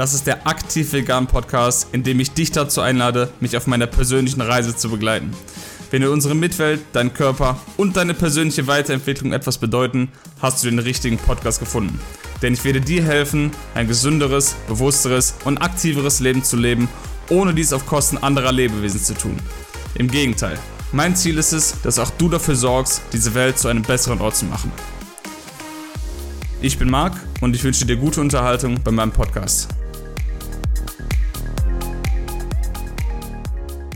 Das ist der Aktiv Vegan Podcast, in dem ich dich dazu einlade, mich auf meiner persönlichen Reise zu begleiten. Wenn dir unsere Mitwelt, dein Körper und deine persönliche Weiterentwicklung etwas bedeuten, hast du den richtigen Podcast gefunden. Denn ich werde dir helfen, ein gesünderes, bewussteres und aktiveres Leben zu leben, ohne dies auf Kosten anderer Lebewesen zu tun. Im Gegenteil, mein Ziel ist es, dass auch du dafür sorgst, diese Welt zu einem besseren Ort zu machen. Ich bin Marc und ich wünsche dir gute Unterhaltung bei meinem Podcast.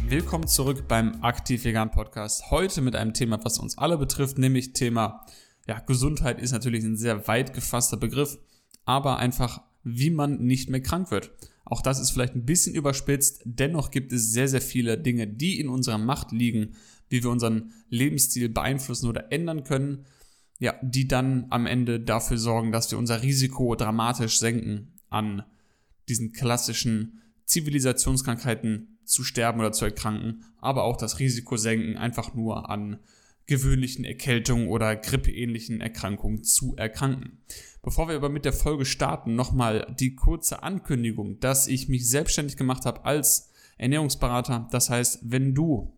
Willkommen zurück beim Aktiv Vegan Podcast. Heute mit einem Thema, was uns alle betrifft, nämlich Thema ja, Gesundheit ist natürlich ein sehr weit gefasster Begriff, aber einfach, wie man nicht mehr krank wird. Auch das ist vielleicht ein bisschen überspitzt, dennoch gibt es sehr, sehr viele Dinge, die in unserer Macht liegen, wie wir unseren Lebensstil beeinflussen oder ändern können, ja, die dann am Ende dafür sorgen, dass wir unser Risiko dramatisch senken, an diesen klassischen Zivilisationskrankheiten zu sterben oder zu erkranken, aber auch das Risiko senken, einfach nur an gewöhnlichen Erkältungen oder grippeähnlichen Erkrankungen zu erkranken. Bevor wir aber mit der Folge starten, nochmal die kurze Ankündigung, dass ich mich selbstständig gemacht habe als Ernährungsberater. Das heißt, wenn du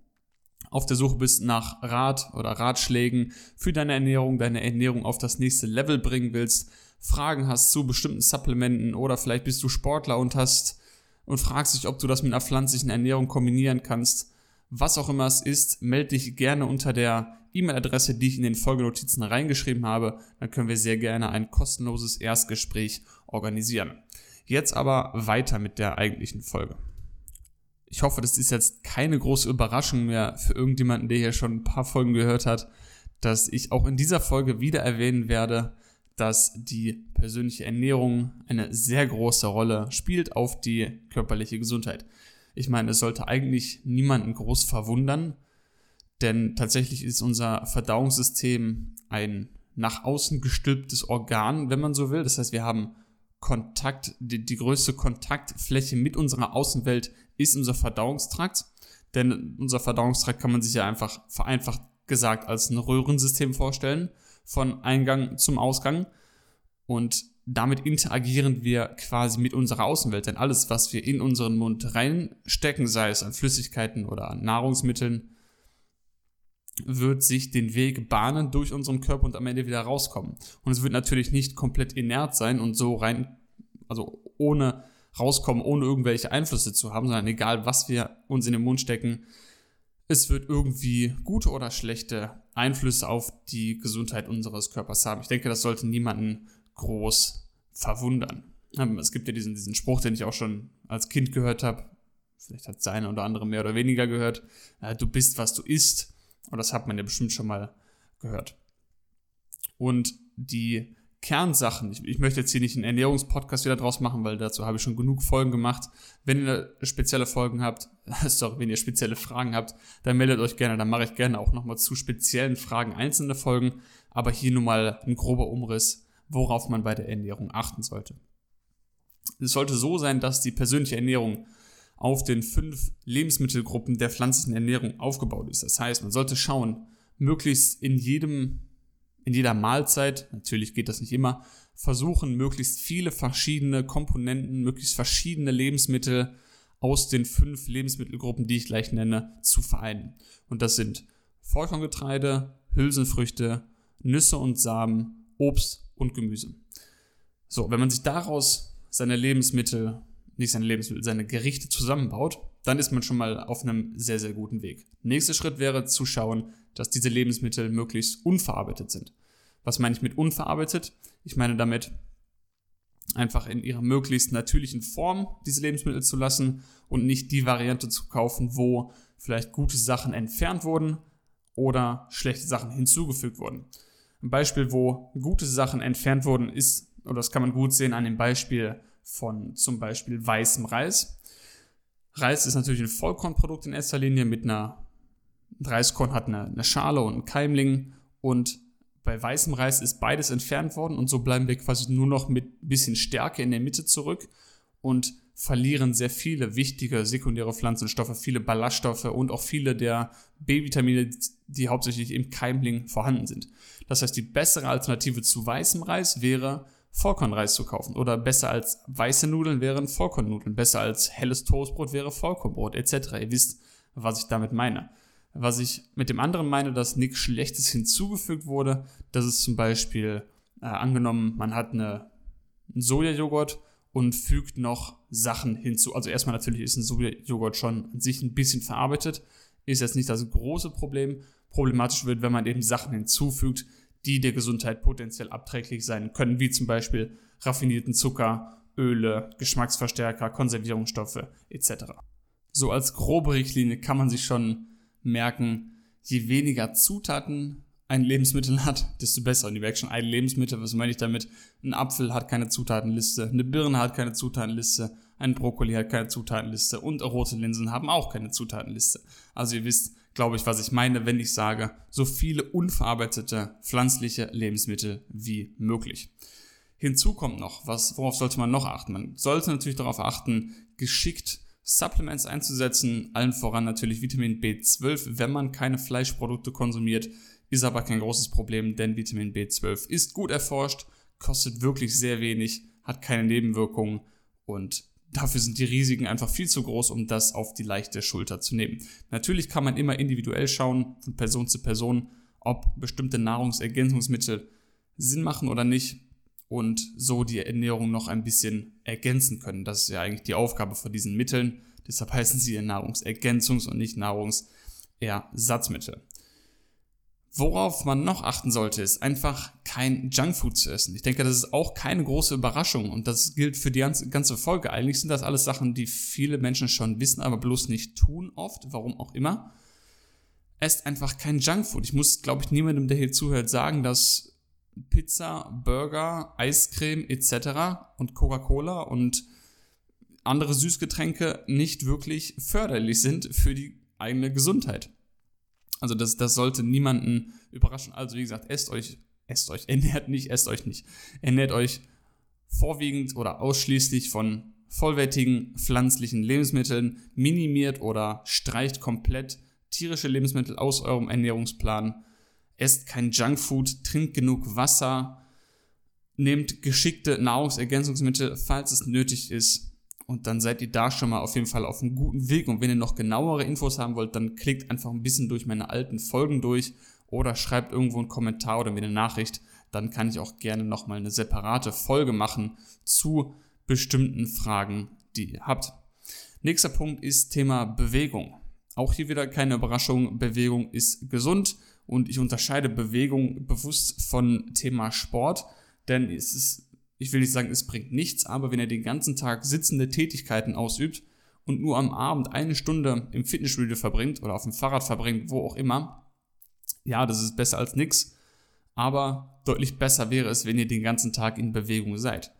auf der Suche bist nach Rat oder Ratschlägen für deine Ernährung, deine Ernährung auf das nächste Level bringen willst, Fragen hast zu bestimmten Supplementen oder vielleicht bist du Sportler und hast und fragst dich, ob du das mit einer pflanzlichen Ernährung kombinieren kannst, was auch immer es ist, melde dich gerne unter der E-Mail-Adresse, die ich in den Folgenotizen reingeschrieben habe. Dann können wir sehr gerne ein kostenloses Erstgespräch organisieren. Jetzt aber weiter mit der eigentlichen Folge. Ich hoffe, das ist jetzt keine große Überraschung mehr für irgendjemanden, der hier schon ein paar Folgen gehört hat, dass ich auch in dieser Folge wieder erwähnen werde, dass die persönliche Ernährung eine sehr große Rolle spielt auf die körperliche Gesundheit. Ich meine, es sollte eigentlich niemanden groß verwundern, denn tatsächlich ist unser Verdauungssystem ein nach außen gestülptes Organ, wenn man so will. Das heißt, wir haben Kontakt, die, die größte Kontaktfläche mit unserer Außenwelt ist unser Verdauungstrakt. Denn unser Verdauungstrakt kann man sich ja einfach vereinfacht gesagt als ein Röhrensystem vorstellen, von Eingang zum Ausgang. Und damit interagieren wir quasi mit unserer Außenwelt. Denn alles, was wir in unseren Mund reinstecken, sei es an Flüssigkeiten oder an Nahrungsmitteln, wird sich den Weg bahnen durch unseren Körper und am Ende wieder rauskommen. Und es wird natürlich nicht komplett inert sein und so rein, also ohne rauskommen, ohne irgendwelche Einflüsse zu haben, sondern egal, was wir uns in den Mund stecken, es wird irgendwie gute oder schlechte Einflüsse auf die Gesundheit unseres Körpers haben. Ich denke, das sollte niemanden groß verwundern. Ähm, es gibt ja diesen, diesen Spruch, den ich auch schon als Kind gehört habe. Vielleicht hat seine oder andere mehr oder weniger gehört. Äh, du bist, was du isst. Und das hat man ja bestimmt schon mal gehört. Und die Kernsachen, ich, ich, möchte jetzt hier nicht einen Ernährungspodcast wieder draus machen, weil dazu habe ich schon genug Folgen gemacht. Wenn ihr spezielle Folgen habt, sorry, wenn ihr spezielle Fragen habt, dann meldet euch gerne, dann mache ich gerne auch nochmal zu speziellen Fragen einzelne Folgen. Aber hier nun mal ein grober Umriss worauf man bei der Ernährung achten sollte. Es sollte so sein, dass die persönliche Ernährung auf den fünf Lebensmittelgruppen der pflanzlichen Ernährung aufgebaut ist. Das heißt, man sollte schauen, möglichst in jedem, in jeder Mahlzeit, natürlich geht das nicht immer, versuchen, möglichst viele verschiedene Komponenten, möglichst verschiedene Lebensmittel aus den fünf Lebensmittelgruppen, die ich gleich nenne, zu vereinen. Und das sind Vollkorngetreide, Hülsenfrüchte, Nüsse und Samen, Obst und Gemüse. So, wenn man sich daraus seine Lebensmittel, nicht seine Lebensmittel, seine Gerichte zusammenbaut, dann ist man schon mal auf einem sehr, sehr guten Weg. Nächster Schritt wäre zu schauen, dass diese Lebensmittel möglichst unverarbeitet sind. Was meine ich mit unverarbeitet? Ich meine damit, einfach in ihrer möglichst natürlichen Form diese Lebensmittel zu lassen und nicht die Variante zu kaufen, wo vielleicht gute Sachen entfernt wurden oder schlechte Sachen hinzugefügt wurden. Ein Beispiel, wo gute Sachen entfernt wurden, ist, oder das kann man gut sehen an dem Beispiel von zum Beispiel weißem Reis. Reis ist natürlich ein Vollkornprodukt in erster Linie mit einer, Reiskorn hat eine, eine Schale und einen Keimling und bei weißem Reis ist beides entfernt worden und so bleiben wir quasi nur noch mit ein bisschen Stärke in der Mitte zurück und verlieren sehr viele wichtige sekundäre Pflanzenstoffe, viele Ballaststoffe und auch viele der B-Vitamine, die hauptsächlich im Keimling vorhanden sind. Das heißt, die bessere Alternative zu weißem Reis wäre Vollkornreis zu kaufen. Oder besser als weiße Nudeln wären Vollkornnudeln. Besser als helles Toastbrot wäre Vollkornbrot etc. Ihr wisst, was ich damit meine. Was ich mit dem anderen meine, dass nichts Schlechtes hinzugefügt wurde, das ist zum Beispiel äh, angenommen, man hat eine, einen Sojajoghurt und fügt noch Sachen hinzu. Also erstmal natürlich ist ein Sojajoghurt schon an sich ein bisschen verarbeitet, ist jetzt nicht das große Problem. Problematisch wird, wenn man eben Sachen hinzufügt, die der Gesundheit potenziell abträglich sein können, wie zum Beispiel raffinierten Zucker, Öle, Geschmacksverstärker, Konservierungsstoffe etc. So als grobe Richtlinie kann man sich schon merken, je weniger Zutaten ein Lebensmittel hat, desto besser. Und ihr merkt schon, ein Lebensmittel, was meine ich damit? Ein Apfel hat keine Zutatenliste, eine Birne hat keine Zutatenliste, ein Brokkoli hat keine Zutatenliste und rote Linsen haben auch keine Zutatenliste. Also ihr wisst, glaube ich, was ich meine, wenn ich sage, so viele unverarbeitete pflanzliche Lebensmittel wie möglich. Hinzu kommt noch, was, worauf sollte man noch achten? Man sollte natürlich darauf achten, geschickt Supplements einzusetzen, allen voran natürlich Vitamin B12, wenn man keine Fleischprodukte konsumiert, ist aber kein großes Problem, denn Vitamin B12 ist gut erforscht, kostet wirklich sehr wenig, hat keine Nebenwirkungen und dafür sind die Risiken einfach viel zu groß, um das auf die leichte Schulter zu nehmen. Natürlich kann man immer individuell schauen, von Person zu Person, ob bestimmte Nahrungsergänzungsmittel Sinn machen oder nicht und so die Ernährung noch ein bisschen ergänzen können. Das ist ja eigentlich die Aufgabe von diesen Mitteln. Deshalb heißen sie Nahrungsergänzungs- und nicht Nahrungsersatzmittel. Worauf man noch achten sollte, ist einfach kein Junkfood zu essen. Ich denke, das ist auch keine große Überraschung und das gilt für die ganze Folge. Eigentlich sind das alles Sachen, die viele Menschen schon wissen, aber bloß nicht tun oft, warum auch immer. Esst einfach kein Junkfood. Ich muss, glaube ich, niemandem, der hier zuhört, sagen, dass Pizza, Burger, Eiscreme etc. und Coca-Cola und andere Süßgetränke nicht wirklich förderlich sind für die eigene Gesundheit. Also das, das sollte niemanden überraschen. Also wie gesagt, esst euch, esst euch, ernährt nicht, esst euch nicht. Ernährt euch vorwiegend oder ausschließlich von vollwertigen pflanzlichen Lebensmitteln, minimiert oder streicht komplett tierische Lebensmittel aus eurem Ernährungsplan. Esst kein Junkfood, trinkt genug Wasser, nehmt geschickte Nahrungsergänzungsmittel, falls es nötig ist und dann seid ihr da schon mal auf jeden Fall auf einem guten Weg. Und wenn ihr noch genauere Infos haben wollt, dann klickt einfach ein bisschen durch meine alten Folgen durch oder schreibt irgendwo einen Kommentar oder mir eine Nachricht. Dann kann ich auch gerne nochmal eine separate Folge machen zu bestimmten Fragen, die ihr habt. Nächster Punkt ist Thema Bewegung. Auch hier wieder keine Überraschung. Bewegung ist gesund und ich unterscheide Bewegung bewusst von Thema Sport, denn es ist ich will nicht sagen, es bringt nichts, aber wenn er den ganzen Tag sitzende Tätigkeiten ausübt und nur am Abend eine Stunde im Fitnessstudio verbringt oder auf dem Fahrrad verbringt, wo auch immer, ja, das ist besser als nichts, aber deutlich besser wäre es, wenn ihr den ganzen Tag in Bewegung seid.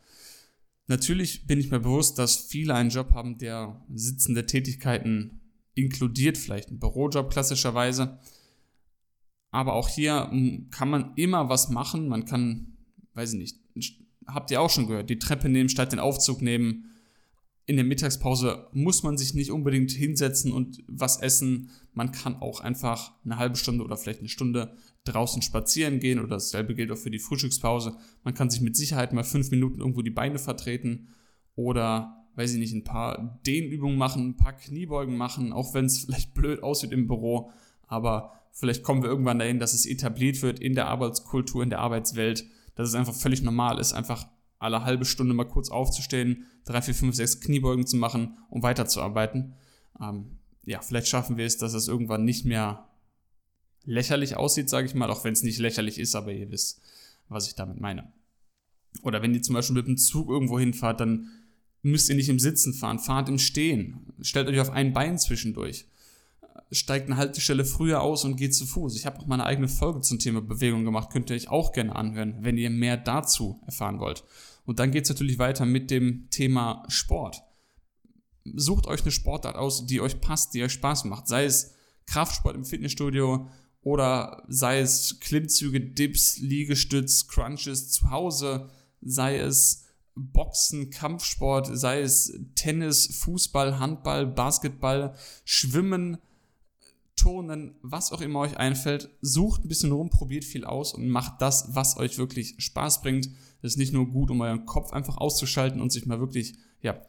Natürlich bin ich mir bewusst, dass viele einen Job haben, der sitzende Tätigkeiten inkludiert, vielleicht ein Bürojob klassischerweise. Aber auch hier hm, kann man immer was machen. Man kann, weiß ich nicht, habt ihr auch schon gehört, die Treppe nehmen statt den Aufzug nehmen. In der Mittagspause muss man sich nicht unbedingt hinsetzen und was essen. Man kann auch einfach eine halbe Stunde oder vielleicht eine Stunde draußen spazieren gehen oder dasselbe gilt auch für die Frühstückspause. Man kann sich mit Sicherheit mal fünf Minuten irgendwo die Beine vertreten oder, weiß ich nicht, ein paar Dehnübungen machen, ein paar Kniebeugen machen, auch wenn es vielleicht blöd aussieht im Büro. Aber vielleicht kommen wir irgendwann dahin, dass es etabliert wird in der Arbeitskultur, in der Arbeitswelt, dass es einfach völlig normal ist, einfach alle halbe Stunde mal kurz aufzustehen, drei, vier, fünf, sechs Kniebeugen zu machen, um weiterzuarbeiten. Ähm, ja, vielleicht schaffen wir es, dass es irgendwann nicht mehr lächerlich aussieht, sage ich mal, auch wenn es nicht lächerlich ist, aber ihr wisst, was ich damit meine. Oder wenn ihr zum Beispiel mit dem Zug irgendwo hinfahrt, dann müsst ihr nicht im Sitzen fahren, fahrt im Stehen. Stellt euch auf ein Bein zwischendurch steigt eine Haltestelle früher aus und geht zu Fuß. Ich habe auch meine eigene Folge zum Thema Bewegung gemacht, könnt ihr euch auch gerne anhören, wenn ihr mehr dazu erfahren wollt. Und dann geht es natürlich weiter mit dem Thema Sport. Sucht euch eine Sportart aus, die euch passt, die euch Spaß macht. Sei es Kraftsport im Fitnessstudio oder sei es Klimmzüge, Dips, Liegestütz, Crunches zu Hause, sei es Boxen, Kampfsport, sei es Tennis, Fußball, Handball, Basketball, Schwimmen, Turnen, was auch immer euch einfällt. Sucht ein bisschen rum, probiert viel aus und macht das, was euch wirklich Spaß bringt. Das ist nicht nur gut, um euren Kopf einfach auszuschalten und sich mal wirklich, ja,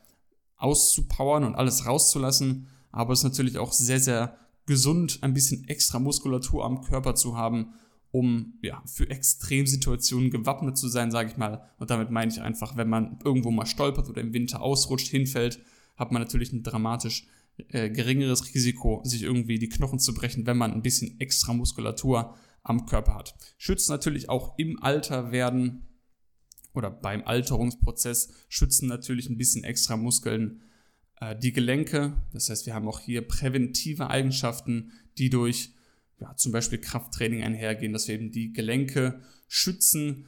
auszupowern und alles rauszulassen, aber es ist natürlich auch sehr, sehr gesund, ein bisschen extra Muskulatur am Körper zu haben, um ja, für Extremsituationen gewappnet zu sein, sage ich mal. Und damit meine ich einfach, wenn man irgendwo mal stolpert oder im Winter ausrutscht, hinfällt, hat man natürlich ein dramatisch äh, geringeres Risiko, sich irgendwie die Knochen zu brechen, wenn man ein bisschen extra Muskulatur am Körper hat. Schützt natürlich auch im Alter werden oder beim Alterungsprozess schützen natürlich ein bisschen extra Muskeln äh, die Gelenke. Das heißt, wir haben auch hier präventive Eigenschaften, die durch ja, zum Beispiel Krafttraining einhergehen, dass wir eben die Gelenke schützen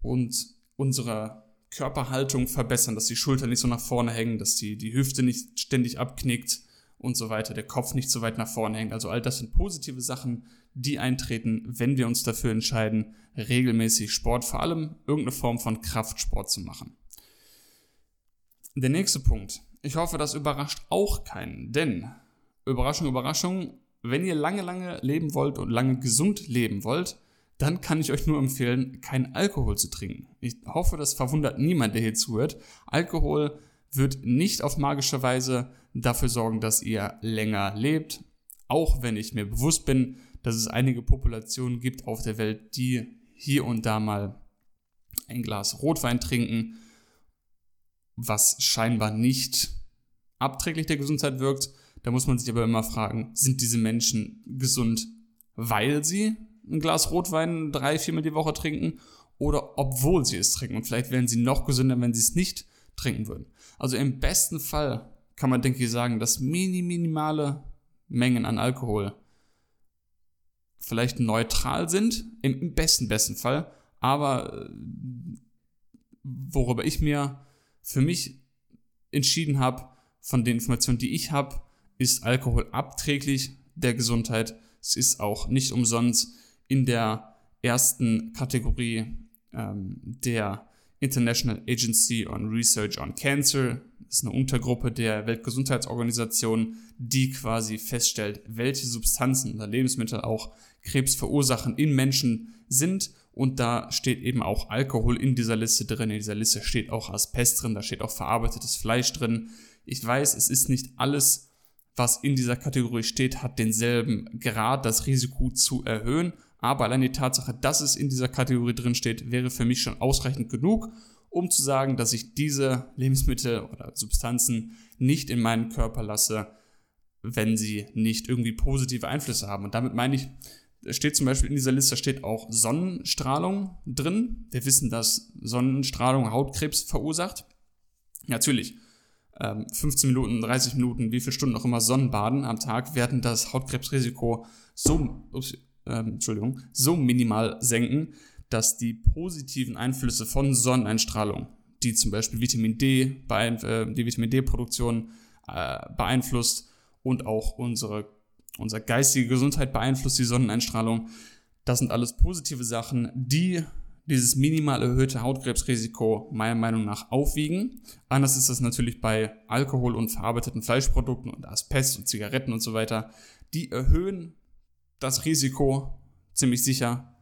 und unsere Körperhaltung verbessern, dass die Schultern nicht so nach vorne hängen, dass die, die Hüfte nicht ständig abknickt und so weiter, der Kopf nicht so weit nach vorne hängt. Also all das sind positive Sachen, die eintreten, wenn wir uns dafür entscheiden, regelmäßig Sport, vor allem irgendeine Form von Kraftsport zu machen. Der nächste Punkt. Ich hoffe, das überrascht auch keinen, denn Überraschung, Überraschung, wenn ihr lange, lange leben wollt und lange gesund leben wollt, dann kann ich euch nur empfehlen, keinen Alkohol zu trinken. Ich hoffe, das verwundert niemand, der hier zuhört. Alkohol wird nicht auf magische Weise dafür sorgen, dass ihr länger lebt, auch wenn ich mir bewusst bin, dass es einige Populationen gibt auf der Welt, die hier und da mal ein Glas Rotwein trinken, was scheinbar nicht abträglich der Gesundheit wirkt. Da muss man sich aber immer fragen, sind diese Menschen gesund, weil sie ein Glas Rotwein drei, viermal die Woche trinken oder obwohl sie es trinken? Und vielleicht wären sie noch gesünder, wenn sie es nicht trinken würden. Also im besten Fall kann man, denke ich, sagen, dass mini, minimale Mengen an Alkohol vielleicht neutral sind, im besten, besten Fall, aber äh, worüber ich mir für mich entschieden habe, von den Informationen, die ich habe, ist Alkohol abträglich der Gesundheit. Es ist auch nicht umsonst in der ersten Kategorie ähm, der International Agency on Research on Cancer. Das ist eine Untergruppe der Weltgesundheitsorganisation, die quasi feststellt, welche Substanzen oder Lebensmittel auch Krebs verursachen in Menschen sind. Und da steht eben auch Alkohol in dieser Liste drin. In dieser Liste steht auch Asbest drin, da steht auch verarbeitetes Fleisch drin. Ich weiß, es ist nicht alles, was in dieser Kategorie steht, hat denselben Grad, das Risiko zu erhöhen. Aber allein die Tatsache, dass es in dieser Kategorie drin steht, wäre für mich schon ausreichend genug, um zu sagen, dass ich diese Lebensmittel oder Substanzen nicht in meinen Körper lasse, wenn sie nicht irgendwie positive Einflüsse haben. Und damit meine ich, steht zum Beispiel in dieser Liste steht auch Sonnenstrahlung drin. Wir wissen, dass Sonnenstrahlung Hautkrebs verursacht. Natürlich, 15 ähm, Minuten, 30 Minuten, wie viele Stunden auch immer Sonnenbaden am Tag werden das Hautkrebsrisiko so, äh, Entschuldigung, so minimal senken, dass die positiven Einflüsse von Sonneneinstrahlung, die zum Beispiel Vitamin D, äh, die Vitamin D-Produktion äh, beeinflusst und auch unsere, unsere geistige Gesundheit beeinflusst, die Sonneneinstrahlung, das sind alles positive Sachen, die dieses minimal erhöhte Hautkrebsrisiko meiner Meinung nach aufwiegen. Anders ist das natürlich bei Alkohol und verarbeiteten Fleischprodukten und Asbest und Zigaretten und so weiter. Die erhöhen das Risiko ziemlich sicher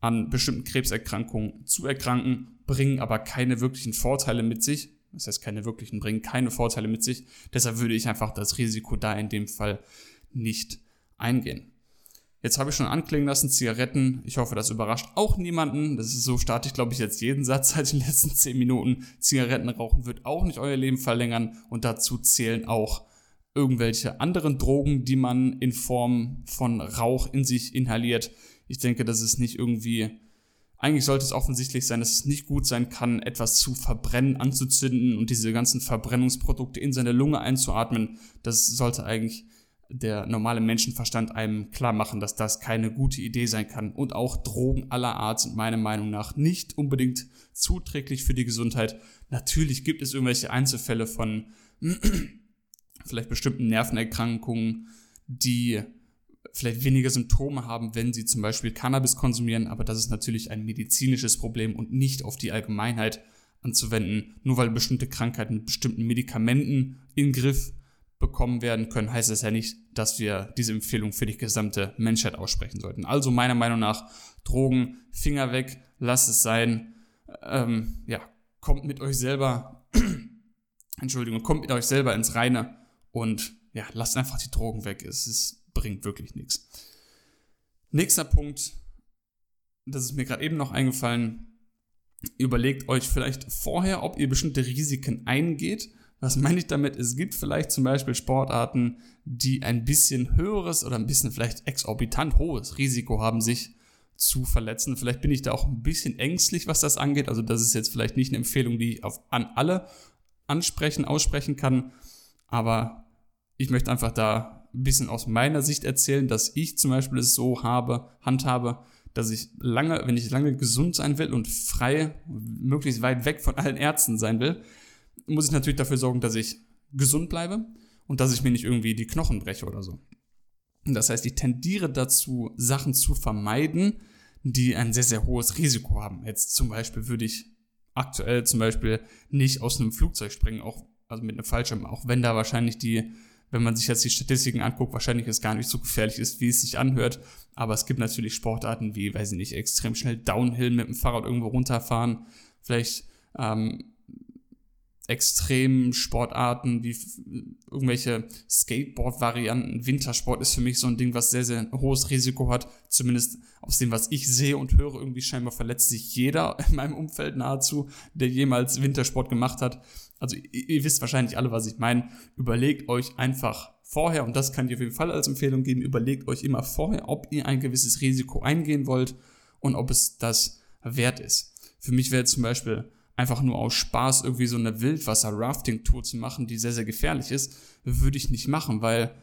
an bestimmten Krebserkrankungen zu erkranken, bringen aber keine wirklichen Vorteile mit sich. Das heißt, keine wirklichen, bringen keine Vorteile mit sich. Deshalb würde ich einfach das Risiko da in dem Fall nicht eingehen. Jetzt habe ich schon anklingen lassen, Zigaretten. Ich hoffe, das überrascht auch niemanden. Das ist so, starte ich, glaube ich, jetzt jeden Satz seit den letzten zehn Minuten. Zigaretten rauchen wird auch nicht euer Leben verlängern und dazu zählen auch irgendwelche anderen Drogen, die man in Form von Rauch in sich inhaliert. Ich denke, das ist nicht irgendwie, eigentlich sollte es offensichtlich sein, dass es nicht gut sein kann, etwas zu verbrennen, anzuzünden und diese ganzen Verbrennungsprodukte in seine Lunge einzuatmen. Das sollte eigentlich der normale Menschenverstand einem klar machen, dass das keine gute Idee sein kann. Und auch Drogen aller Art sind meiner Meinung nach nicht unbedingt zuträglich für die Gesundheit. Natürlich gibt es irgendwelche Einzelfälle von vielleicht bestimmten Nervenerkrankungen, die vielleicht weniger Symptome haben, wenn sie zum Beispiel Cannabis konsumieren, aber das ist natürlich ein medizinisches Problem und nicht auf die Allgemeinheit anzuwenden, nur weil bestimmte Krankheiten mit bestimmten Medikamenten in Griff bekommen werden können, heißt es ja nicht, dass wir diese Empfehlung für die gesamte Menschheit aussprechen sollten. Also meiner Meinung nach Drogen, Finger weg, lasst es sein. Ähm, ja, kommt mit euch selber, Entschuldigung, kommt mit euch selber ins Reine und ja, lasst einfach die Drogen weg. Es ist, bringt wirklich nichts. Nächster Punkt, das ist mir gerade eben noch eingefallen. Überlegt euch vielleicht vorher, ob ihr bestimmte Risiken eingeht. Was meine ich damit? Es gibt vielleicht zum Beispiel Sportarten, die ein bisschen höheres oder ein bisschen vielleicht exorbitant hohes Risiko haben, sich zu verletzen. Vielleicht bin ich da auch ein bisschen ängstlich, was das angeht. Also das ist jetzt vielleicht nicht eine Empfehlung, die ich auf, an alle ansprechen, aussprechen kann. Aber ich möchte einfach da ein bisschen aus meiner Sicht erzählen, dass ich zum Beispiel es so habe, handhabe, dass ich lange, wenn ich lange gesund sein will und frei, möglichst weit weg von allen Ärzten sein will, muss ich natürlich dafür sorgen, dass ich gesund bleibe und dass ich mir nicht irgendwie die Knochen breche oder so. Das heißt, ich tendiere dazu, Sachen zu vermeiden, die ein sehr, sehr hohes Risiko haben. Jetzt zum Beispiel würde ich aktuell zum Beispiel nicht aus einem Flugzeug springen, auch, also mit einem Fallschirm, auch wenn da wahrscheinlich die, wenn man sich jetzt die Statistiken anguckt, wahrscheinlich es gar nicht so gefährlich ist, wie es sich anhört. Aber es gibt natürlich Sportarten wie, weiß ich nicht, extrem schnell Downhill mit dem Fahrrad irgendwo runterfahren, vielleicht ähm, extremen Sportarten wie irgendwelche Skateboard-Varianten. Wintersport ist für mich so ein Ding, was sehr, sehr hohes Risiko hat. Zumindest aus dem, was ich sehe und höre, irgendwie scheinbar verletzt sich jeder in meinem Umfeld nahezu, der jemals Wintersport gemacht hat. Also ihr, ihr wisst wahrscheinlich alle, was ich meine. Überlegt euch einfach vorher, und das kann ich auf jeden Fall als Empfehlung geben, überlegt euch immer vorher, ob ihr ein gewisses Risiko eingehen wollt und ob es das wert ist. Für mich wäre zum Beispiel einfach nur aus Spaß irgendwie so eine Wildwasser-Rafting-Tour zu machen, die sehr, sehr gefährlich ist, würde ich nicht machen, weil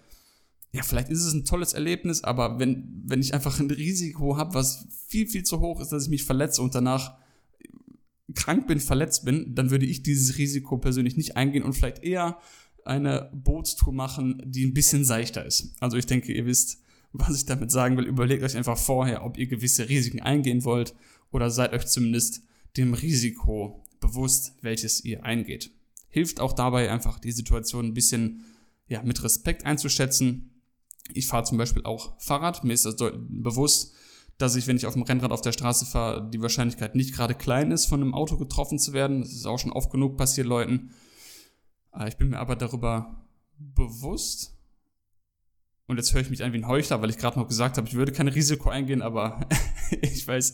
ja, vielleicht ist es ein tolles Erlebnis, aber wenn, wenn ich einfach ein Risiko habe, was viel, viel zu hoch ist, dass ich mich verletze und danach krank bin, verletzt bin, dann würde ich dieses Risiko persönlich nicht eingehen und vielleicht eher eine Bootstour machen, die ein bisschen seichter ist. Also ich denke, ihr wisst, was ich damit sagen will. Überlegt euch einfach vorher, ob ihr gewisse Risiken eingehen wollt oder seid euch zumindest dem Risiko bewusst, welches ihr eingeht. Hilft auch dabei einfach die Situation ein bisschen ja, mit Respekt einzuschätzen. Ich fahre zum Beispiel auch Fahrrad. Mir ist das bewusst, dass ich, wenn ich auf dem Rennrad auf der Straße fahre, die Wahrscheinlichkeit nicht gerade klein ist, von einem Auto getroffen zu werden. Das ist auch schon oft genug passiert, Leuten. Äh, ich bin mir aber darüber bewusst. Und jetzt höre ich mich an wie ein Heuchler, weil ich gerade noch gesagt habe, ich würde kein Risiko eingehen, aber ich weiß,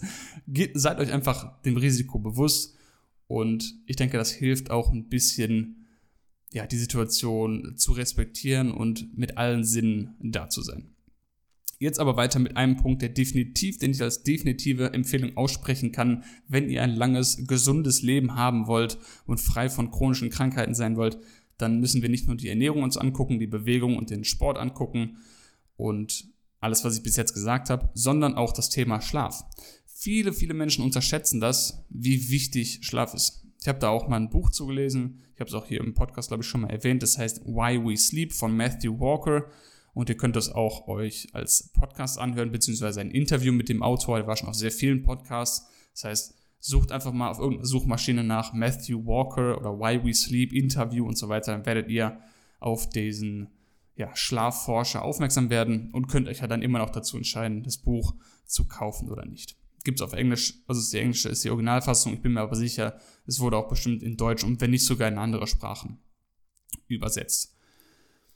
seid euch einfach dem Risiko bewusst und ich denke, das hilft auch ein bisschen, ja, die Situation zu respektieren und mit allen Sinnen da zu sein. Jetzt aber weiter mit einem Punkt, der definitiv, den ich als definitive Empfehlung aussprechen kann, wenn ihr ein langes, gesundes Leben haben wollt und frei von chronischen Krankheiten sein wollt, dann müssen wir nicht nur die Ernährung uns angucken, die Bewegung und den Sport angucken und alles, was ich bis jetzt gesagt habe, sondern auch das Thema Schlaf. Viele, viele Menschen unterschätzen das, wie wichtig Schlaf ist. Ich habe da auch mal ein Buch zugelesen. Ich habe es auch hier im Podcast, glaube ich, schon mal erwähnt. Das heißt Why We Sleep von Matthew Walker. Und ihr könnt das auch euch als Podcast anhören, beziehungsweise ein Interview mit dem Autor. Der war schon auf sehr vielen Podcasts. Das heißt, sucht einfach mal auf irgendeiner Suchmaschine nach Matthew Walker oder Why We Sleep, Interview und so weiter. Dann werdet ihr auf diesen ja, Schlafforscher aufmerksam werden und könnt euch ja dann immer noch dazu entscheiden, das Buch zu kaufen oder nicht gibt es auf Englisch, also die englische ist die Originalfassung, ich bin mir aber sicher, es wurde auch bestimmt in Deutsch und wenn nicht sogar in andere Sprachen übersetzt.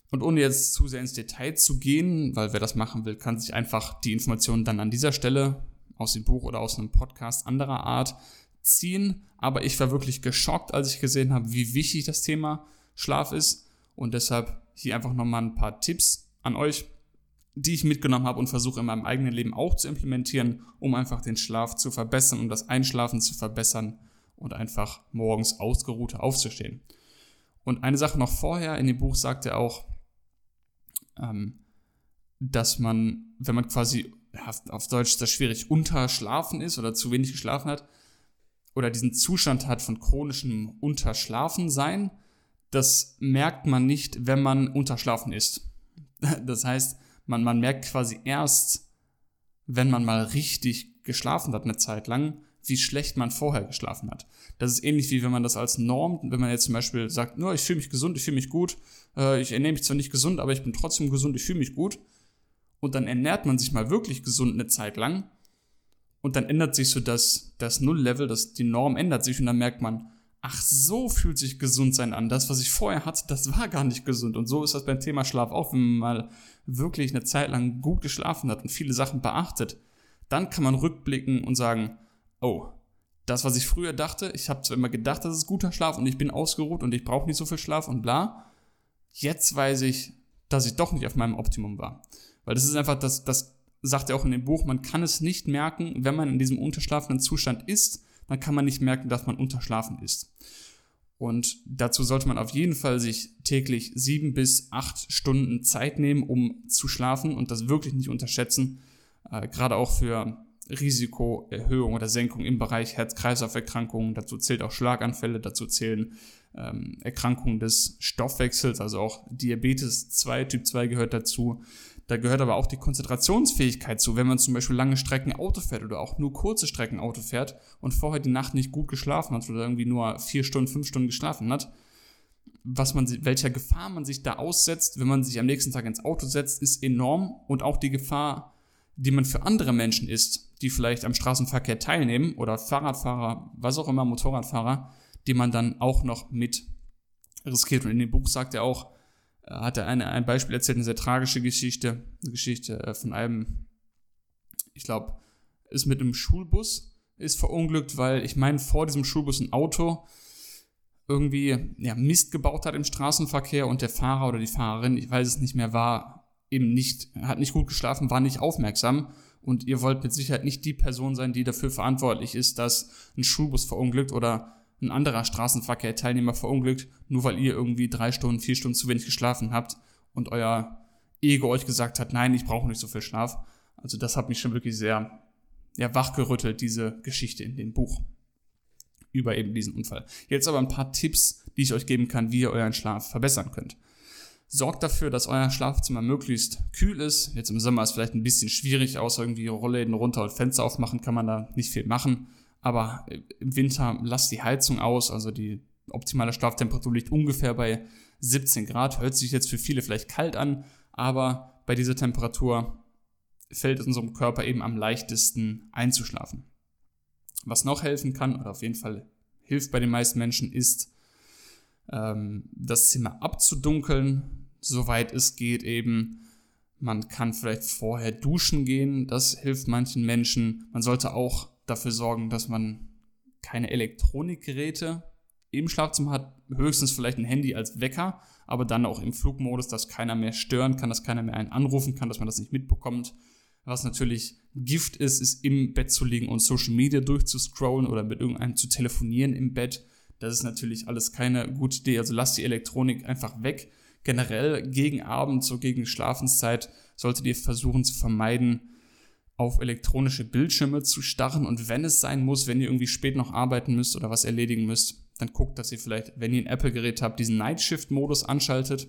Und ohne jetzt zu sehr ins Detail zu gehen, weil wer das machen will, kann sich einfach die Informationen dann an dieser Stelle aus dem Buch oder aus einem Podcast anderer Art ziehen. Aber ich war wirklich geschockt, als ich gesehen habe, wie wichtig das Thema Schlaf ist. Und deshalb hier einfach nochmal ein paar Tipps an euch, die ich mitgenommen habe und versuche in meinem eigenen Leben auch zu implementieren, um einfach den Schlaf zu verbessern, um das Einschlafen zu verbessern und einfach morgens ausgeruht aufzustehen. Und eine Sache noch vorher, in dem Buch sagt er auch, ähm, dass man, wenn man quasi auf Deutsch ist das schwierig, unterschlafen ist oder zu wenig geschlafen hat oder diesen Zustand hat von chronischem Unterschlafensein, das merkt man nicht, wenn man unterschlafen ist. Das heißt, man, man merkt quasi erst, wenn man mal richtig geschlafen hat eine Zeit lang, wie schlecht man vorher geschlafen hat. Das ist ähnlich wie wenn man das als Norm, wenn man jetzt zum Beispiel sagt, no, ich fühle mich gesund, ich fühle mich gut, äh, ich ernähre mich zwar nicht gesund, aber ich bin trotzdem gesund, ich fühle mich gut. Und dann ernährt man sich mal wirklich gesund eine Zeit lang. Und dann ändert sich so das, das Nulllevel, das, die Norm ändert sich und dann merkt man, ach, so fühlt sich gesund sein an. Das, was ich vorher hatte, das war gar nicht gesund. Und so ist das beim Thema Schlaf auch, wenn man mal wirklich eine Zeit lang gut geschlafen hat und viele Sachen beachtet, dann kann man rückblicken und sagen, oh, das, was ich früher dachte, ich habe zwar immer gedacht, das ist guter Schlaf und ich bin ausgeruht und ich brauche nicht so viel Schlaf und bla. Jetzt weiß ich, dass ich doch nicht auf meinem Optimum war. Weil das ist einfach, das, das sagt er auch in dem Buch, man kann es nicht merken, wenn man in diesem unterschlafenen Zustand ist, dann kann man nicht merken, dass man unterschlafen ist. Und dazu sollte man auf jeden Fall sich täglich sieben bis acht Stunden Zeit nehmen, um zu schlafen und das wirklich nicht unterschätzen. Äh, gerade auch für Risikoerhöhung oder Senkung im Bereich Herz-Kreislauf-Erkrankungen. Dazu zählt auch Schlaganfälle, dazu zählen ähm, Erkrankungen des Stoffwechsels, also auch Diabetes 2, Typ 2 gehört dazu. Da gehört aber auch die Konzentrationsfähigkeit zu, wenn man zum Beispiel lange Strecken Auto fährt oder auch nur kurze Strecken Auto fährt und vorher die Nacht nicht gut geschlafen hat oder irgendwie nur vier Stunden, fünf Stunden geschlafen hat. Was man, welcher Gefahr man sich da aussetzt, wenn man sich am nächsten Tag ins Auto setzt, ist enorm und auch die Gefahr, die man für andere Menschen ist, die vielleicht am Straßenverkehr teilnehmen oder Fahrradfahrer, was auch immer, Motorradfahrer, die man dann auch noch mit riskiert. Und in dem Buch sagt er auch, hat er eine, ein Beispiel erzählt, eine sehr tragische Geschichte, eine Geschichte äh, von einem, ich glaube, ist mit einem Schulbus, ist verunglückt, weil ich meine, vor diesem Schulbus ein Auto irgendwie ja, Mist gebaut hat im Straßenverkehr und der Fahrer oder die Fahrerin, ich weiß es nicht mehr, war eben nicht, hat nicht gut geschlafen, war nicht aufmerksam und ihr wollt mit Sicherheit nicht die Person sein, die dafür verantwortlich ist, dass ein Schulbus verunglückt oder ein anderer Straßenverkehrteilnehmer verunglückt, nur weil ihr irgendwie drei Stunden, vier Stunden zu wenig geschlafen habt und euer Ego euch gesagt hat, nein, ich brauche nicht so viel Schlaf. Also das hat mich schon wirklich sehr ja, wachgerüttelt, diese Geschichte in dem Buch über eben diesen Unfall. Jetzt aber ein paar Tipps, die ich euch geben kann, wie ihr euren Schlaf verbessern könnt. Sorgt dafür, dass euer Schlafzimmer möglichst kühl ist. Jetzt im Sommer ist vielleicht ein bisschen schwierig, außer irgendwie Rollläden runter und Fenster aufmachen kann man da nicht viel machen. Aber im Winter lasst die Heizung aus, also die optimale Schlaftemperatur liegt ungefähr bei 17 Grad. Hört sich jetzt für viele vielleicht kalt an, aber bei dieser Temperatur fällt es unserem Körper eben am leichtesten einzuschlafen. Was noch helfen kann, oder auf jeden Fall hilft bei den meisten Menschen, ist, ähm, das Zimmer abzudunkeln, soweit es geht eben. Man kann vielleicht vorher duschen gehen, das hilft manchen Menschen. Man sollte auch dafür sorgen, dass man keine Elektronikgeräte im Schlafzimmer hat, höchstens vielleicht ein Handy als Wecker, aber dann auch im Flugmodus, dass keiner mehr stören kann, dass keiner mehr einen anrufen kann, dass man das nicht mitbekommt. Was natürlich Gift ist, ist im Bett zu liegen und Social Media durchzuscrollen oder mit irgendeinem zu telefonieren im Bett. Das ist natürlich alles keine gute Idee. Also lasst die Elektronik einfach weg. Generell gegen Abend, so gegen Schlafenszeit, solltet ihr versuchen zu vermeiden, auf elektronische Bildschirme zu starren und wenn es sein muss, wenn ihr irgendwie spät noch arbeiten müsst oder was erledigen müsst, dann guckt, dass ihr vielleicht, wenn ihr ein Apple-Gerät habt, diesen Night Shift-Modus anschaltet.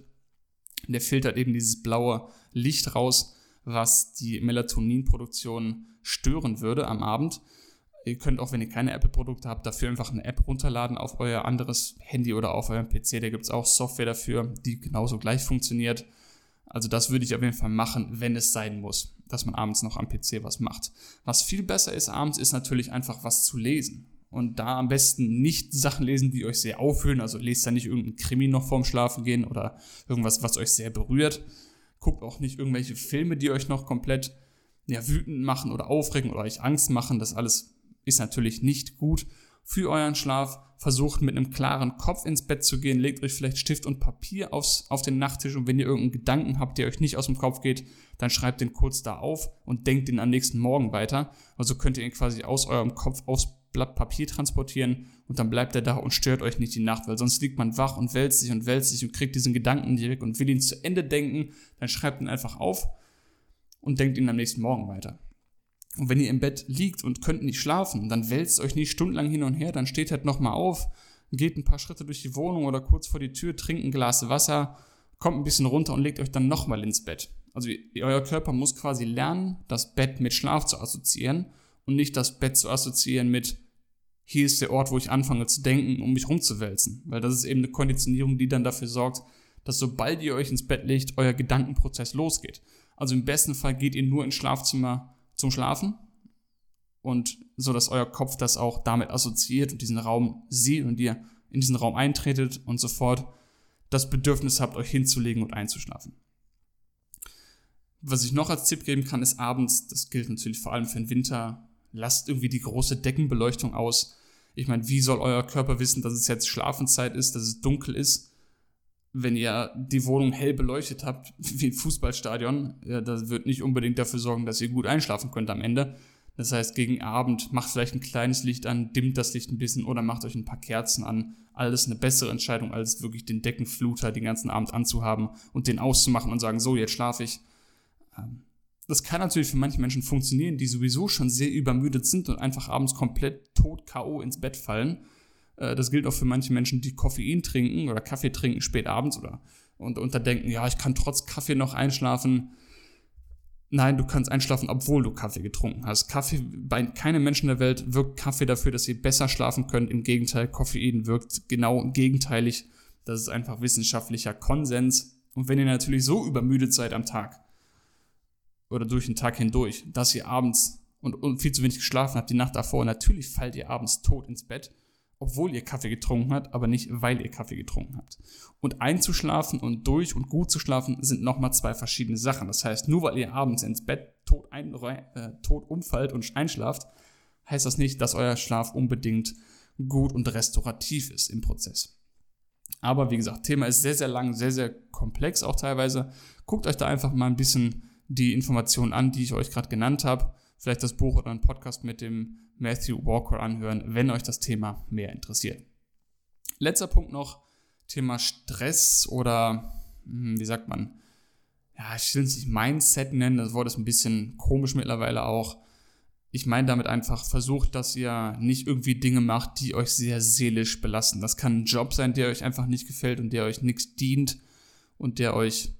Der filtert eben dieses blaue Licht raus, was die Melatoninproduktion stören würde am Abend. Ihr könnt auch, wenn ihr keine Apple-Produkte habt, dafür einfach eine App runterladen auf euer anderes Handy oder auf eurem PC. Da gibt es auch Software dafür, die genauso gleich funktioniert. Also das würde ich auf jeden Fall machen, wenn es sein muss, dass man abends noch am PC was macht. Was viel besser ist abends, ist natürlich einfach was zu lesen. Und da am besten nicht Sachen lesen, die euch sehr aufhören. Also lest da nicht irgendein Krimi noch vorm Schlafen gehen oder irgendwas, was euch sehr berührt. Guckt auch nicht irgendwelche Filme, die euch noch komplett ja, wütend machen oder aufregen oder euch Angst machen. Das alles ist natürlich nicht gut für euren Schlaf. Versucht mit einem klaren Kopf ins Bett zu gehen. Legt euch vielleicht Stift und Papier aufs, auf den Nachttisch und wenn ihr irgendeinen Gedanken habt, der euch nicht aus dem Kopf geht, dann schreibt den kurz da auf und denkt den am nächsten Morgen weiter. Also könnt ihr ihn quasi aus eurem Kopf aufs Blatt Papier transportieren und dann bleibt er da und stört euch nicht die Nacht, weil sonst liegt man wach und wälzt sich und wälzt sich und kriegt diesen Gedanken direkt und will ihn zu Ende denken, dann schreibt ihn einfach auf und denkt ihn am nächsten Morgen weiter. Und wenn ihr im Bett liegt und könnt nicht schlafen, dann wälzt euch nicht stundenlang hin und her, dann steht halt nochmal auf, geht ein paar Schritte durch die Wohnung oder kurz vor die Tür, trinkt ein Glas Wasser, kommt ein bisschen runter und legt euch dann nochmal ins Bett. Also euer Körper muss quasi lernen, das Bett mit Schlaf zu assoziieren und nicht das Bett zu assoziieren mit, hier ist der Ort, wo ich anfange zu denken, um mich rumzuwälzen. Weil das ist eben eine Konditionierung, die dann dafür sorgt, dass sobald ihr euch ins Bett legt, euer Gedankenprozess losgeht. Also im besten Fall geht ihr nur ins Schlafzimmer zum Schlafen und so, dass euer Kopf das auch damit assoziiert und diesen Raum sieht und ihr in diesen Raum eintretet und sofort das Bedürfnis habt, euch hinzulegen und einzuschlafen. Was ich noch als Tipp geben kann, ist abends, das gilt natürlich vor allem für den Winter, lasst irgendwie die große Deckenbeleuchtung aus. Ich meine, wie soll euer Körper wissen, dass es jetzt Schlafenszeit ist, dass es dunkel ist, wenn ihr die Wohnung hell beleuchtet habt, wie ein Fußballstadion? Ja, das wird nicht unbedingt dafür sorgen, dass ihr gut einschlafen könnt am Ende. Das heißt, gegen Abend macht vielleicht ein kleines Licht an, dimmt das Licht ein bisschen oder macht euch ein paar Kerzen an. Alles eine bessere Entscheidung, als wirklich den Deckenfluter den ganzen Abend anzuhaben und den auszumachen und sagen, so, jetzt schlafe ich. Ähm, das kann natürlich für manche Menschen funktionieren, die sowieso schon sehr übermüdet sind und einfach abends komplett tot K.O. ins Bett fallen. Äh, das gilt auch für manche Menschen, die Koffein trinken oder Kaffee trinken spät abends oder und, und da denken, ja, ich kann trotz Kaffee noch einschlafen. Nein, du kannst einschlafen, obwohl du Kaffee getrunken hast. Kaffee, bei keinem Menschen der Welt wirkt Kaffee dafür, dass ihr besser schlafen könnt. Im Gegenteil, Koffein wirkt genau gegenteilig. Das ist einfach wissenschaftlicher Konsens. Und wenn ihr natürlich so übermüdet seid am Tag, oder durch den Tag hindurch, dass ihr abends und, und viel zu wenig geschlafen habt die Nacht davor. Natürlich fallt ihr abends tot ins Bett, obwohl ihr Kaffee getrunken habt, aber nicht weil ihr Kaffee getrunken habt. Und einzuschlafen und durch und gut zu schlafen sind nochmal zwei verschiedene Sachen. Das heißt, nur weil ihr abends ins Bett tot, ein, äh, tot umfallt und einschlaft, heißt das nicht, dass euer Schlaf unbedingt gut und restaurativ ist im Prozess. Aber wie gesagt, Thema ist sehr, sehr lang, sehr, sehr komplex auch teilweise. Guckt euch da einfach mal ein bisschen die Informationen an, die ich euch gerade genannt habe. Vielleicht das Buch oder einen Podcast mit dem Matthew Walker anhören, wenn euch das Thema mehr interessiert. Letzter Punkt noch, Thema Stress oder, hm, wie sagt man, ja, ich will es nicht Mindset nennen, das Wort ist ein bisschen komisch mittlerweile auch. Ich meine damit einfach, versucht, dass ihr nicht irgendwie Dinge macht, die euch sehr seelisch belasten. Das kann ein Job sein, der euch einfach nicht gefällt und der euch nichts dient und der euch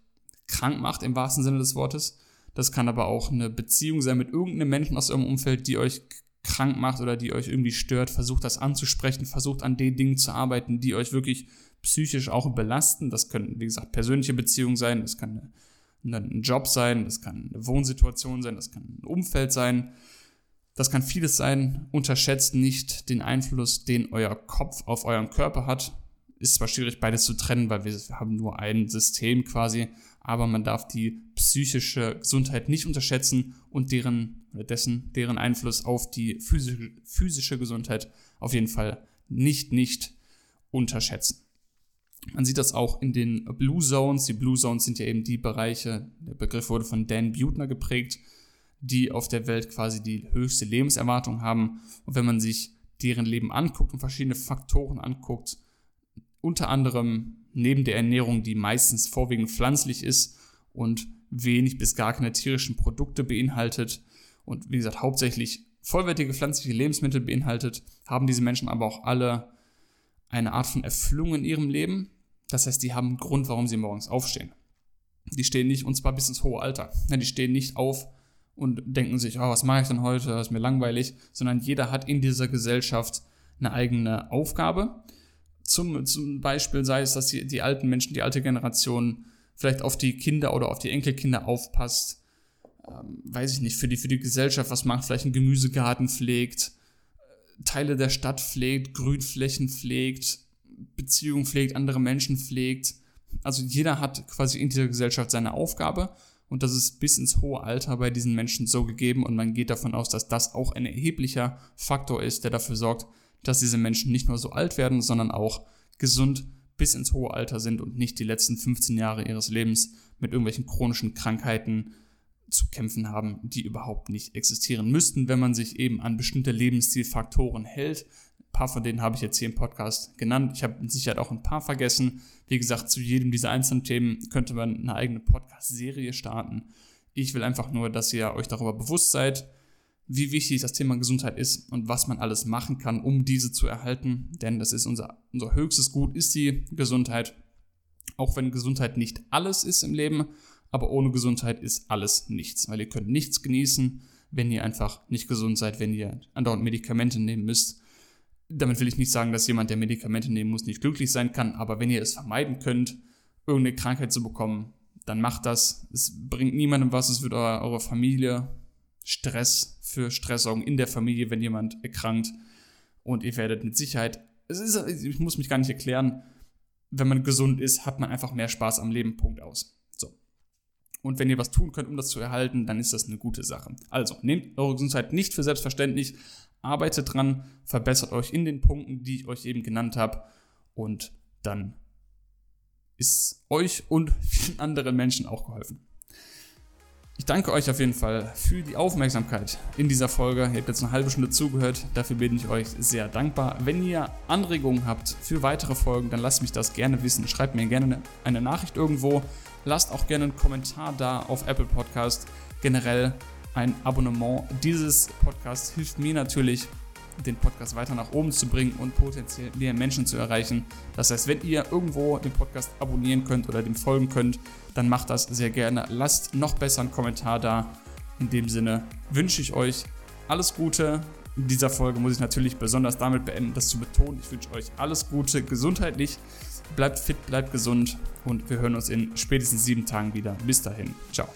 krank macht im wahrsten Sinne des Wortes. Das kann aber auch eine Beziehung sein mit irgendeinem Menschen aus eurem Umfeld, die euch krank macht oder die euch irgendwie stört. Versucht das anzusprechen, versucht an den Dingen zu arbeiten, die euch wirklich psychisch auch belasten. Das können, wie gesagt, persönliche Beziehungen sein, das kann ein Job sein, das kann eine Wohnsituation sein, das kann ein Umfeld sein. Das kann vieles sein. Unterschätzt nicht den Einfluss, den euer Kopf auf euren Körper hat. Ist zwar schwierig, beides zu trennen, weil wir haben nur ein System quasi, aber man darf die psychische Gesundheit nicht unterschätzen und deren, dessen, deren Einfluss auf die physische, physische Gesundheit auf jeden Fall nicht, nicht unterschätzen. Man sieht das auch in den Blue Zones. Die Blue Zones sind ja eben die Bereiche, der Begriff wurde von Dan Butner geprägt, die auf der Welt quasi die höchste Lebenserwartung haben. Und wenn man sich deren Leben anguckt und verschiedene Faktoren anguckt, unter anderem neben der Ernährung, die meistens vorwiegend pflanzlich ist und wenig bis gar keine tierischen Produkte beinhaltet und wie gesagt hauptsächlich vollwertige pflanzliche Lebensmittel beinhaltet, haben diese Menschen aber auch alle eine Art von Erfüllung in ihrem Leben. Das heißt, die haben einen Grund, warum sie morgens aufstehen. Die stehen nicht, und zwar bis ins hohe Alter. Die stehen nicht auf und denken sich, oh, was mache ich denn heute, das ist mir langweilig, sondern jeder hat in dieser Gesellschaft eine eigene Aufgabe zum, zum Beispiel sei es, dass die, die alten Menschen, die alte Generation vielleicht auf die Kinder oder auf die Enkelkinder aufpasst. Ähm, weiß ich nicht, für die, für die Gesellschaft was macht, vielleicht einen Gemüsegarten pflegt, Teile der Stadt pflegt, Grünflächen pflegt, Beziehungen pflegt, andere Menschen pflegt. Also jeder hat quasi in dieser Gesellschaft seine Aufgabe und das ist bis ins hohe Alter bei diesen Menschen so gegeben und man geht davon aus, dass das auch ein erheblicher Faktor ist, der dafür sorgt, dass diese Menschen nicht nur so alt werden, sondern auch gesund bis ins hohe Alter sind und nicht die letzten 15 Jahre ihres Lebens mit irgendwelchen chronischen Krankheiten zu kämpfen haben, die überhaupt nicht existieren müssten, wenn man sich eben an bestimmte Lebensstilfaktoren hält. Ein paar von denen habe ich jetzt hier im Podcast genannt. Ich habe mit Sicherheit auch ein paar vergessen. Wie gesagt, zu jedem dieser einzelnen Themen könnte man eine eigene Podcast-Serie starten. Ich will einfach nur, dass ihr euch darüber bewusst seid, wie wichtig das Thema Gesundheit ist und was man alles machen kann, um diese zu erhalten. Denn das ist unser, unser höchstes Gut, ist die Gesundheit. Auch wenn Gesundheit nicht alles ist im Leben, aber ohne Gesundheit ist alles nichts, weil ihr könnt nichts genießen, wenn ihr einfach nicht gesund seid, wenn ihr andauernd Medikamente nehmen müsst. Damit will ich nicht sagen, dass jemand, der Medikamente nehmen muss, nicht glücklich sein kann, aber wenn ihr es vermeiden könnt, irgendeine Krankheit zu bekommen, dann macht das. Es bringt niemandem was, es wird eurer Familie Stress für Stressaugen in der Familie, wenn jemand erkrankt. Und ihr werdet mit Sicherheit, es ist, ich muss mich gar nicht erklären, wenn man gesund ist, hat man einfach mehr Spaß am Leben. Punkt aus. So. Und wenn ihr was tun könnt, um das zu erhalten, dann ist das eine gute Sache. Also, nehmt eure Gesundheit nicht für selbstverständlich, arbeitet dran, verbessert euch in den Punkten, die ich euch eben genannt habe. Und dann ist euch und vielen anderen Menschen auch geholfen. Ich danke euch auf jeden Fall für die Aufmerksamkeit in dieser Folge. Ihr habt jetzt eine halbe Stunde zugehört. Dafür bin ich euch sehr dankbar. Wenn ihr Anregungen habt für weitere Folgen, dann lasst mich das gerne wissen. Schreibt mir gerne eine Nachricht irgendwo. Lasst auch gerne einen Kommentar da auf Apple Podcast. Generell ein Abonnement dieses Podcasts hilft mir natürlich, den Podcast weiter nach oben zu bringen und potenziell mehr Menschen zu erreichen. Das heißt, wenn ihr irgendwo den Podcast abonnieren könnt oder dem folgen könnt, dann macht das sehr gerne. Lasst noch besser einen Kommentar da. In dem Sinne wünsche ich euch alles Gute. In dieser Folge muss ich natürlich besonders damit beenden, das zu betonen. Ich wünsche euch alles Gute gesundheitlich. Bleibt fit, bleibt gesund und wir hören uns in spätestens sieben Tagen wieder. Bis dahin. Ciao.